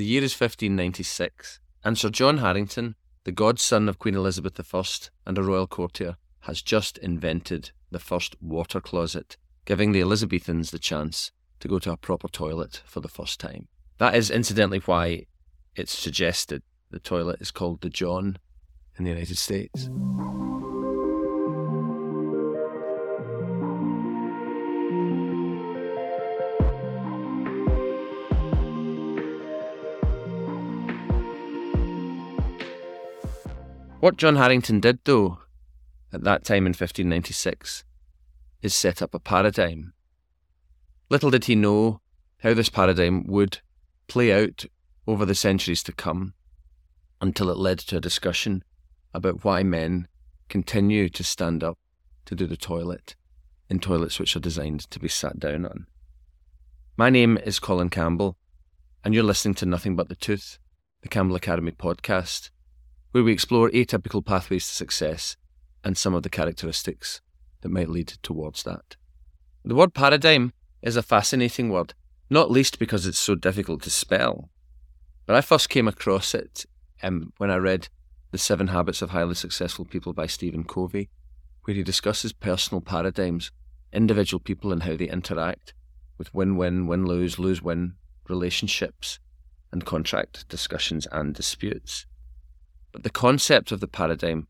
The year is 1596, and Sir John Harington, the godson of Queen Elizabeth I and a royal courtier, has just invented the first water closet, giving the Elizabethans the chance to go to a proper toilet for the first time. That is incidentally why it's suggested the toilet is called the John in the United States. What John Harington did, though, at that time in 1596, is set up a paradigm. Little did he know how this paradigm would play out over the centuries to come until it led to a discussion about why men continue to stand up to do the toilet in toilets which are designed to be sat down on. My name is Colin Campbell, and you're listening to Nothing But the Tooth, the Campbell Academy podcast where we explore atypical pathways to success and some of the characteristics that might lead towards that. The word paradigm is a fascinating word, not least because it's so difficult to spell. But I first came across it um, when I read The Seven Habits of Highly Successful People by Stephen Covey, where he discusses personal paradigms, individual people, and how they interact with win win, win lose, lose win relationships and contract discussions and disputes. But the concept of the paradigm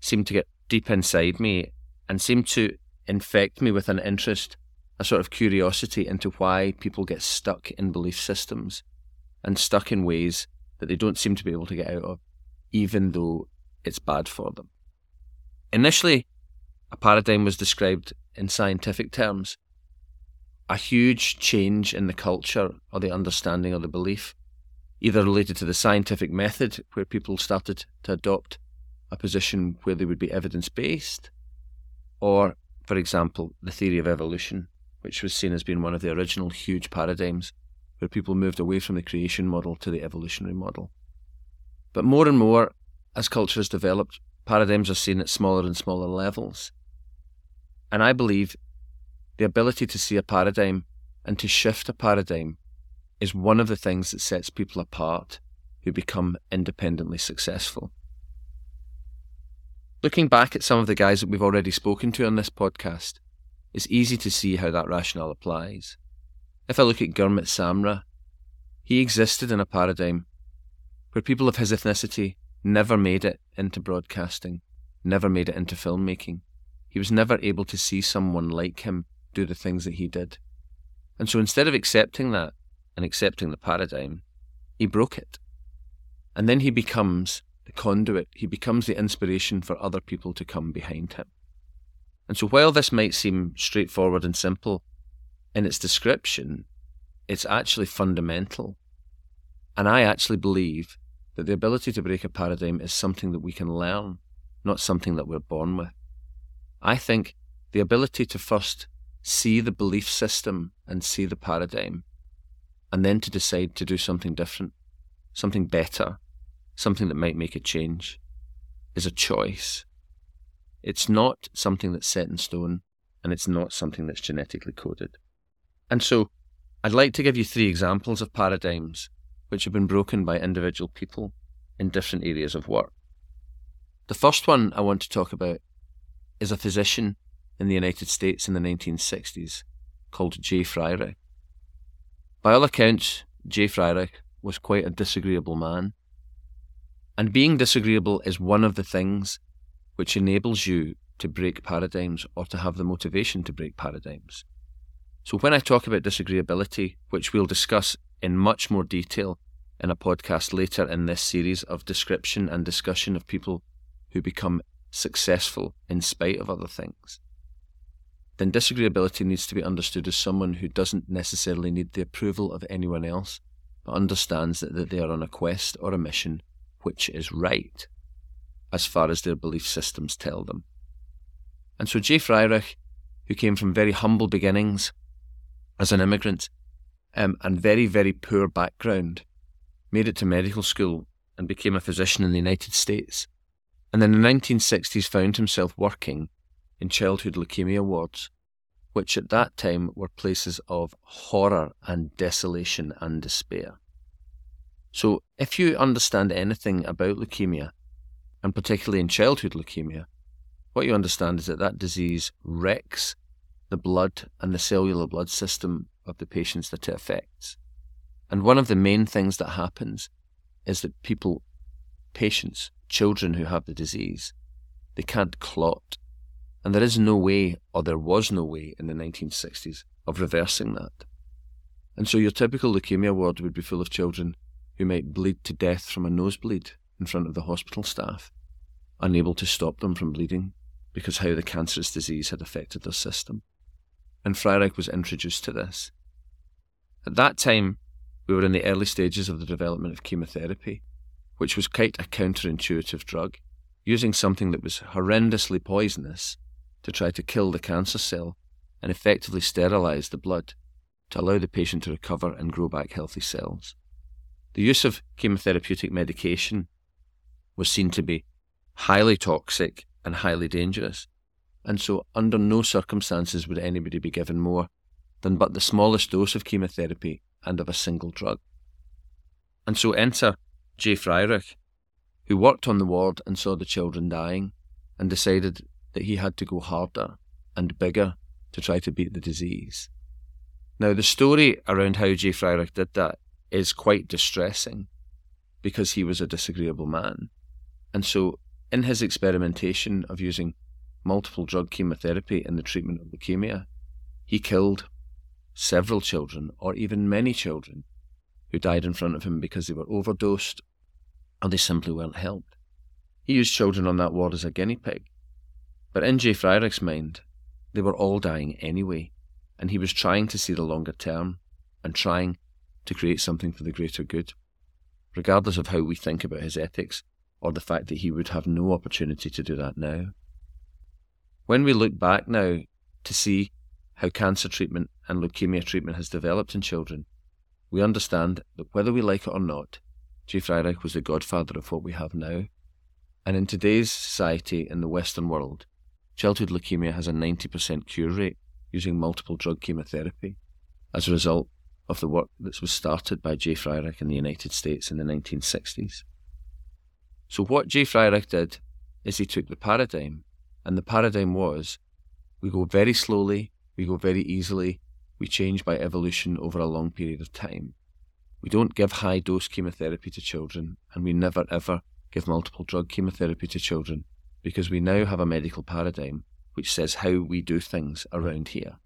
seemed to get deep inside me and seemed to infect me with an interest, a sort of curiosity into why people get stuck in belief systems and stuck in ways that they don't seem to be able to get out of, even though it's bad for them. Initially, a paradigm was described in scientific terms a huge change in the culture or the understanding of the belief either related to the scientific method, where people started to adopt a position where they would be evidence based, or, for example, the theory of evolution, which was seen as being one of the original huge paradigms, where people moved away from the creation model to the evolutionary model. But more and more, as culture has developed, paradigms are seen at smaller and smaller levels. And I believe the ability to see a paradigm and to shift a paradigm is one of the things that sets people apart who become independently successful. Looking back at some of the guys that we've already spoken to on this podcast, it's easy to see how that rationale applies. If I look at Gurmit Samra, he existed in a paradigm where people of his ethnicity never made it into broadcasting, never made it into filmmaking. He was never able to see someone like him do the things that he did. And so instead of accepting that, and accepting the paradigm, he broke it. And then he becomes the conduit, he becomes the inspiration for other people to come behind him. And so, while this might seem straightforward and simple in its description, it's actually fundamental. And I actually believe that the ability to break a paradigm is something that we can learn, not something that we're born with. I think the ability to first see the belief system and see the paradigm and then to decide to do something different, something better, something that might make a change, is a choice. It's not something that's set in stone, and it's not something that's genetically coded. And so, I'd like to give you three examples of paradigms which have been broken by individual people in different areas of work. The first one I want to talk about is a physician in the United States in the 1960s called Jay Freireich. By all accounts, Jay Freireich was quite a disagreeable man. And being disagreeable is one of the things which enables you to break paradigms or to have the motivation to break paradigms. So, when I talk about disagreeability, which we'll discuss in much more detail in a podcast later in this series of description and discussion of people who become successful in spite of other things, then disagreeability needs to be understood as someone who doesn't necessarily need the approval of anyone else, but understands that, that they are on a quest or a mission which is right, as far as their belief systems tell them. And so Jay Freireich, who came from very humble beginnings as an immigrant um, and very, very poor background, made it to medical school and became a physician in the United States. And then in the 1960s found himself working in childhood leukemia wards, which at that time were places of horror and desolation and despair. So, if you understand anything about leukemia, and particularly in childhood leukemia, what you understand is that that disease wrecks the blood and the cellular blood system of the patients that it affects. And one of the main things that happens is that people, patients, children who have the disease, they can't clot. And there is no way, or there was no way in the 1960s, of reversing that. And so your typical leukemia ward would be full of children who might bleed to death from a nosebleed in front of the hospital staff, unable to stop them from bleeding because how the cancerous disease had affected their system. And Freireich was introduced to this. At that time, we were in the early stages of the development of chemotherapy, which was quite a counterintuitive drug, using something that was horrendously poisonous to try to kill the cancer cell and effectively sterilize the blood to allow the patient to recover and grow back healthy cells. The use of chemotherapeutic medication was seen to be highly toxic and highly dangerous, and so under no circumstances would anybody be given more than but the smallest dose of chemotherapy and of a single drug. And so enter J. Freireich, who worked on the ward and saw the children dying, and decided that he had to go harder and bigger to try to beat the disease. Now, the story around how J. Freireich did that is quite distressing because he was a disagreeable man. And so, in his experimentation of using multiple drug chemotherapy in the treatment of leukemia, he killed several children, or even many children, who died in front of him because they were overdosed or they simply weren't helped. He used children on that ward as a guinea pig. But in J. Freireich's mind, they were all dying anyway, and he was trying to see the longer term and trying to create something for the greater good, regardless of how we think about his ethics or the fact that he would have no opportunity to do that now. When we look back now to see how cancer treatment and leukemia treatment has developed in children, we understand that whether we like it or not, J. Freireich was the godfather of what we have now. And in today's society in the Western world, childhood leukemia has a 90% cure rate using multiple drug chemotherapy as a result of the work that was started by J. Freireich in the United States in the 1960s. So, what J. Freireich did is he took the paradigm, and the paradigm was we go very slowly, we go very easily, we change by evolution over a long period of time. We don't give high dose chemotherapy to children, and we never ever give multiple drug chemotherapy to children because we now have a medical paradigm which says how we do things around here.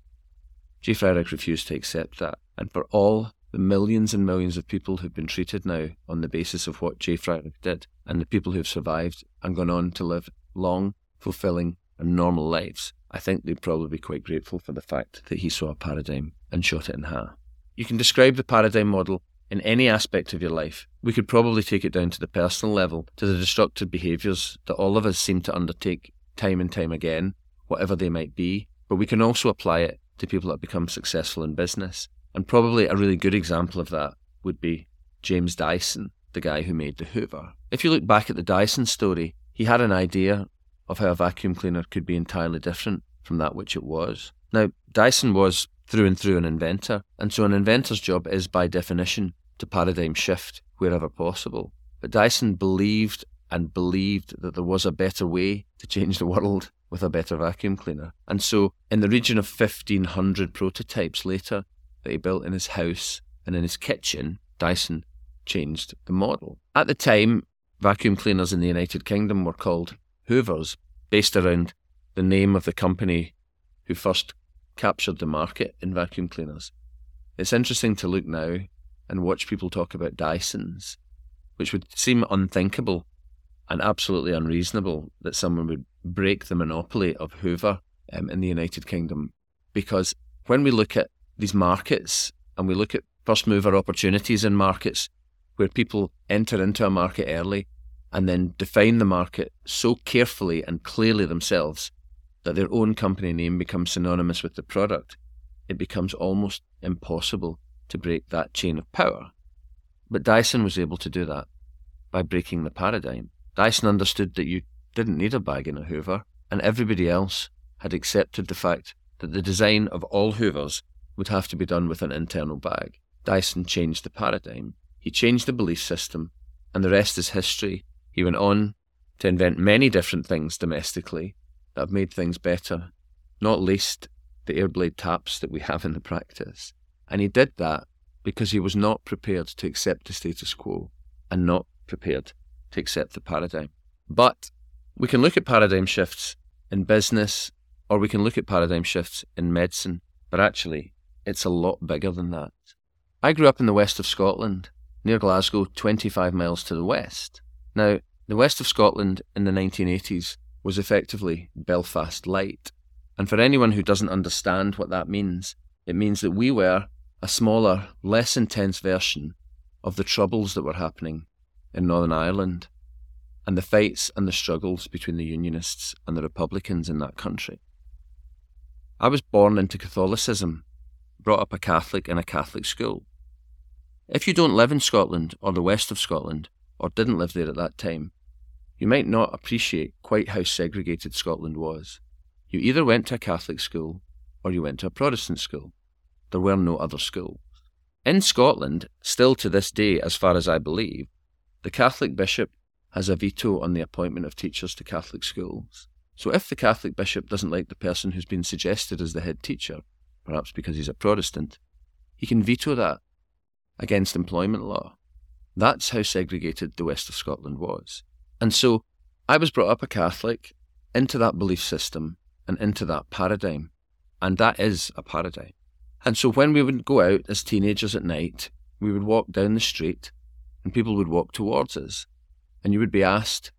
J. Freireich refused to accept that, and for all the millions and millions of people who've been treated now on the basis of what J. Freireich did, and the people who've survived and gone on to live long, fulfilling, and normal lives, I think they'd probably be quite grateful for the fact that he saw a paradigm and shot it in half. You can describe the paradigm model in any aspect of your life. We could probably take it down to the personal level, to the destructive behaviours that all of us seem to undertake time and time again, whatever they might be. But we can also apply it to people that become successful in business. And probably a really good example of that would be James Dyson, the guy who made the Hoover. If you look back at the Dyson story, he had an idea of how a vacuum cleaner could be entirely different from that which it was. Now, Dyson was through and through an inventor, and so an inventor's job is by definition to paradigm shift wherever possible. But Dyson believed and believed that there was a better way to change the world with a better vacuum cleaner. And so, in the region of 1500 prototypes later that he built in his house and in his kitchen, Dyson changed the model. At the time, vacuum cleaners in the United Kingdom were called Hoovers, based around the name of the company who first captured the market in vacuum cleaners. It's interesting to look now and watch people talk about Dysons, which would seem unthinkable and absolutely unreasonable that someone would break the monopoly of Hoover um, in the United Kingdom. Because when we look at these markets and we look at first mover opportunities in markets where people enter into a market early and then define the market so carefully and clearly themselves that their own company name becomes synonymous with the product, it becomes almost impossible to break that chain of power. But Dyson was able to do that by breaking the paradigm. Dyson understood that you didn't need a bag in a Hoover, and everybody else had accepted the fact that the design of all Hoovers would have to be done with an internal bag. Dyson changed the paradigm. He changed the belief system, and the rest is history. He went on to invent many different things domestically that have made things better, not least the airblade taps that we have in the practice. And he did that because he was not prepared to accept the status quo and not prepared to accept the paradigm. But we can look at paradigm shifts in business or we can look at paradigm shifts in medicine, but actually, it's a lot bigger than that. I grew up in the west of Scotland, near Glasgow, 25 miles to the west. Now, the west of Scotland in the 1980s was effectively Belfast Light. And for anyone who doesn't understand what that means, it means that we were a smaller, less intense version of the troubles that were happening in Northern Ireland and the fights and the struggles between the Unionists and the Republicans in that country. I was born into Catholicism, brought up a Catholic in a Catholic school. If you don't live in Scotland or the west of Scotland, or didn't live there at that time, you might not appreciate quite how segregated Scotland was. You either went to a Catholic school or you went to a Protestant school. There were no other schools. In Scotland, still to this day, as far as I believe, the Catholic bishop has a veto on the appointment of teachers to Catholic schools. So if the Catholic bishop doesn't like the person who's been suggested as the head teacher, perhaps because he's a Protestant, he can veto that against employment law. That's how segregated the west of Scotland was. And so I was brought up a Catholic into that belief system and into that paradigm. And that is a paradigm. And so when we would go out as teenagers at night, we would walk down the street and people would walk towards us. And you would be asked,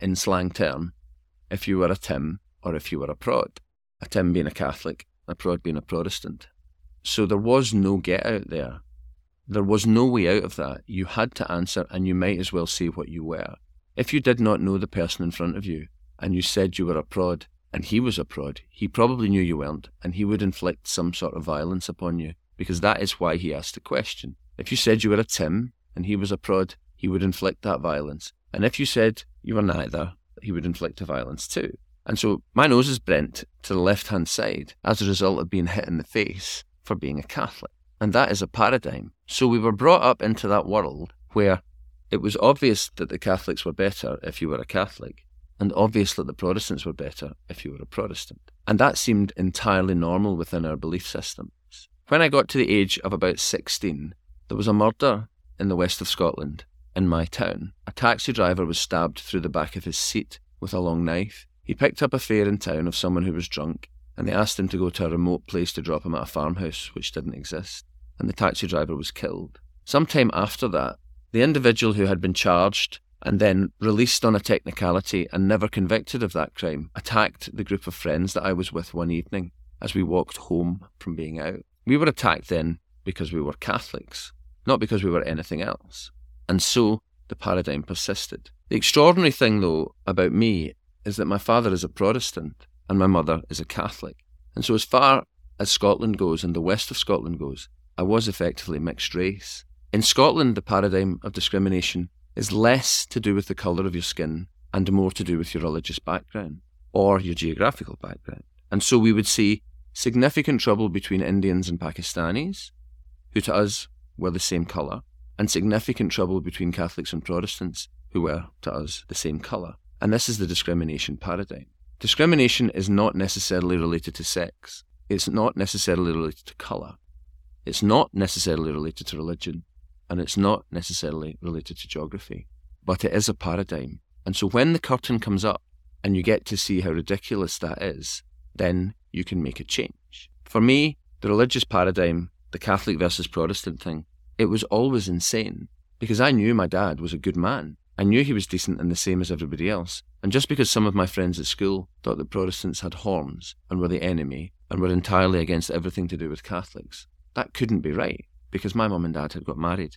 in slang term, if you were a Tim or if you were a prod. A Tim being a Catholic, a prod being a Protestant. So there was no get out there. There was no way out of that. You had to answer, and you might as well say what you were. If you did not know the person in front of you, and you said you were a prod, and he was a prod, he probably knew you weren't, and he would inflict some sort of violence upon you, because that is why he asked the question. If you said you were a Tim, and he was a prod, he would inflict that violence. And if you said you were neither, he would inflict a violence too. And so my nose is bent to the left hand side as a result of being hit in the face for being a Catholic. And that is a paradigm. So we were brought up into that world where it was obvious that the Catholics were better if you were a Catholic, and obvious that the Protestants were better if you were a Protestant. And that seemed entirely normal within our belief systems. When I got to the age of about 16, there was a murder in the west of Scotland, in my town. A taxi driver was stabbed through the back of his seat with a long knife. He picked up a fare in town of someone who was drunk, and they asked him to go to a remote place to drop him at a farmhouse which didn't exist, and the taxi driver was killed. Some time after that, the individual who had been charged and then released on a technicality and never convicted of that crime, attacked the group of friends that I was with one evening as we walked home from being out. We were attacked then because we were Catholics, not because we were anything else. And so the paradigm persisted. The extraordinary thing, though, about me is that my father is a Protestant and my mother is a Catholic. And so, as far as Scotland goes and the west of Scotland goes, I was effectively mixed race. In Scotland, the paradigm of discrimination is less to do with the colour of your skin and more to do with your religious background or your geographical background. And so we would see significant trouble between Indians and Pakistanis, who to us were the same colour, and significant trouble between Catholics and Protestants, who were to us the same colour. And this is the discrimination paradigm. Discrimination is not necessarily related to sex, it's not necessarily related to colour, it's not necessarily related to religion, and it's not necessarily related to geography, but it is a paradigm. And so when the curtain comes up and you get to see how ridiculous that is, then you can make a change. For me, the religious paradigm, the Catholic versus Protestant thing, it was always insane because I knew my dad was a good man. I knew he was decent and the same as everybody else. And just because some of my friends at school thought that Protestants had horns and were the enemy and were entirely against everything to do with Catholics, that couldn't be right because my mum and dad had got married,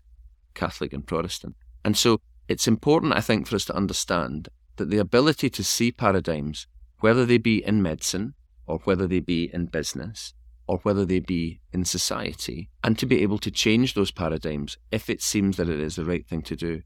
Catholic and Protestant. And so it's important, I think, for us to understand that the ability to see paradigms, whether they be in medicine or whether they be in business or whether they be in society, and to be able to change those paradigms if it seems that it is the right thing to do,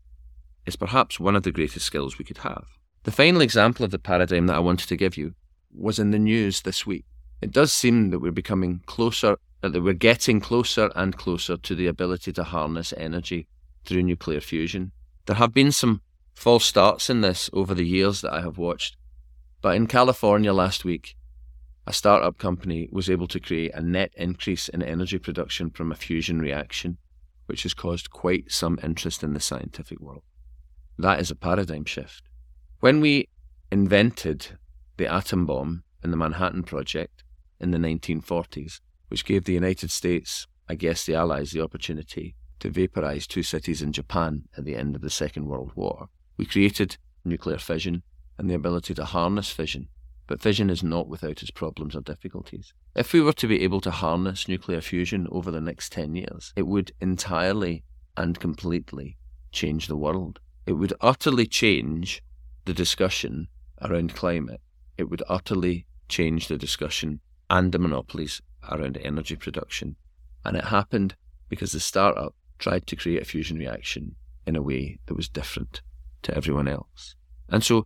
is perhaps one of the greatest skills we could have. The final example of the paradigm that I wanted to give you was in the news this week. It does seem that we're becoming closer that we're getting closer and closer to the ability to harness energy through nuclear fusion. There have been some false starts in this over the years that I have watched, but in California last week, a startup company was able to create a net increase in energy production from a fusion reaction, which has caused quite some interest in the scientific world. That is a paradigm shift. When we invented the atom bomb in the Manhattan Project in the 1940s, which gave the United States, I guess the Allies, the opportunity to vaporize two cities in Japan at the end of the Second World War, we created nuclear fission and the ability to harness fission but fission is not without its problems or difficulties. If we were to be able to harness nuclear fusion over the next 10 years, it would entirely and completely change the world. It would utterly change the discussion around climate. It would utterly change the discussion and the monopolies around energy production. And it happened because the startup tried to create a fusion reaction in a way that was different to everyone else. And so,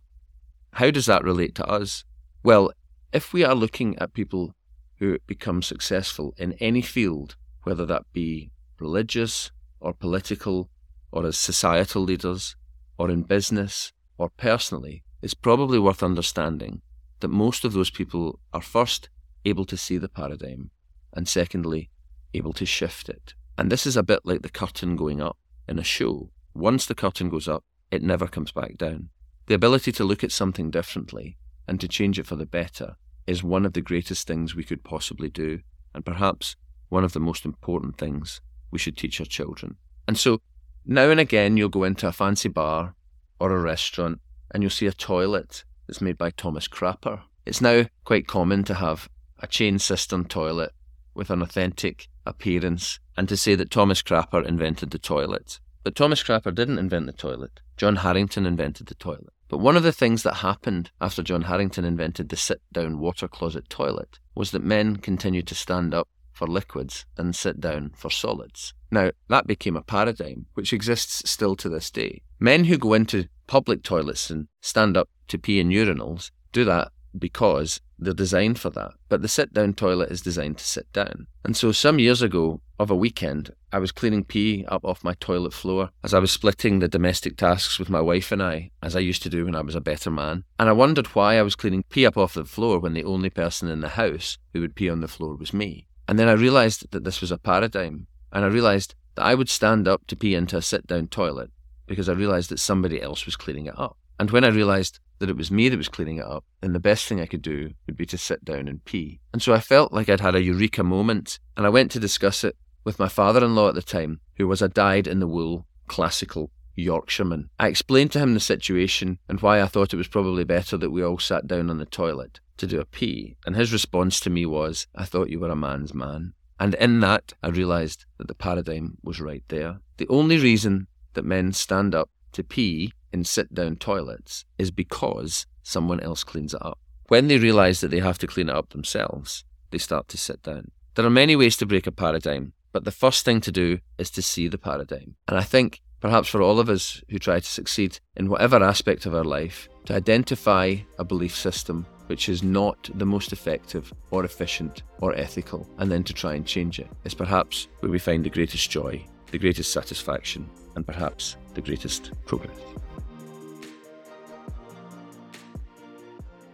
how does that relate to us? Well, if we are looking at people who become successful in any field, whether that be religious or political or as societal leaders or in business or personally, it's probably worth understanding that most of those people are first able to see the paradigm and secondly able to shift it. And this is a bit like the curtain going up in a show. Once the curtain goes up, it never comes back down. The ability to look at something differently and to change it for the better is one of the greatest things we could possibly do, and perhaps one of the most important things we should teach our children. And so, now and again, you'll go into a fancy bar or a restaurant and you'll see a toilet that's made by Thomas Crapper. It's now quite common to have a chain cistern toilet with an authentic appearance and to say that Thomas Crapper invented the toilet. But Thomas Crapper didn't invent the toilet. John Harington invented the toilet. But one of the things that happened after John Harington invented the sit down water closet toilet was that men continued to stand up for liquids and sit down for solids. Now, that became a paradigm which exists still to this day. Men who go into public toilets and stand up to pee in urinals do that because they're designed for that. But the sit down toilet is designed to sit down. And so some years ago, of a weekend, I was cleaning pee up off my toilet floor as I was splitting the domestic tasks with my wife and I, as I used to do when I was a better man. And I wondered why I was cleaning pee up off the floor when the only person in the house who would pee on the floor was me. And then I realised that this was a paradigm. And I realised that I would stand up to pee into a sit down toilet because I realised that somebody else was cleaning it up. And when I realised that it was me that was cleaning it up, then the best thing I could do would be to sit down and pee. And so I felt like I'd had a eureka moment, and I went to discuss it with my father in law at the time, who was a dyed in the wool classical Yorkshireman. I explained to him the situation and why I thought it was probably better that we all sat down on the toilet to do a pee, and his response to me was, I thought you were a man's man. And in that, I realised that the paradigm was right there. The only reason that men stand up to pee in sit down toilets is because someone else cleans it up. When they realise that they have to clean it up themselves, they start to sit down. There are many ways to break a paradigm, but the first thing to do is to see the paradigm. And I think perhaps for all of us who try to succeed in whatever aspect of our life, to identify a belief system which is not the most effective or efficient or ethical, and then to try and change it is perhaps where we find the greatest joy, the greatest satisfaction, and perhaps the greatest progress.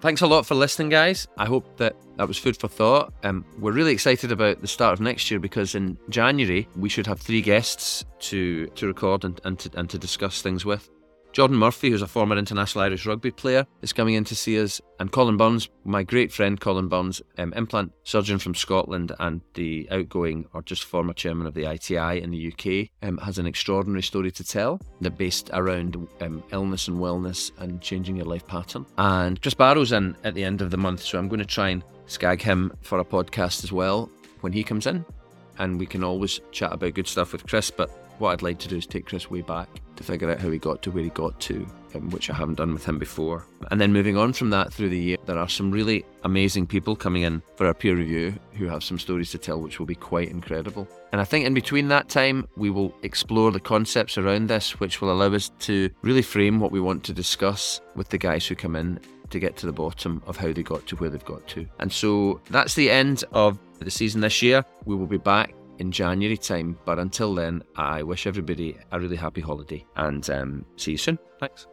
Thanks a lot for listening, guys. I hope that that was food for thought. Um, we're really excited about the start of next year because in January we should have three guests to to record and, and to and to discuss things with. Jordan Murphy, who's a former international Irish rugby player, is coming in to see us. And Colin Burns, my great friend Colin Burns, um, implant surgeon from Scotland and the outgoing or just former chairman of the ITI in the UK, um, has an extraordinary story to tell that based around um, illness and wellness and changing your life pattern. And Chris Barrow's in at the end of the month, so I'm going to try and skag him for a podcast as well when he comes in. And we can always chat about good stuff with Chris, but what I'd like to do is take Chris way back to figure out how he got to where he got to, um, which I haven't done with him before. And then moving on from that through the year, there are some really amazing people coming in for our peer review who have some stories to tell, which will be quite incredible. And I think in between that time, we will explore the concepts around this, which will allow us to really frame what we want to discuss with the guys who come in to get to the bottom of how they got to where they've got to. And so that's the end of the season this year. We will be back in January time. But until then, I wish everybody a really happy holiday and um, see you soon. Thanks.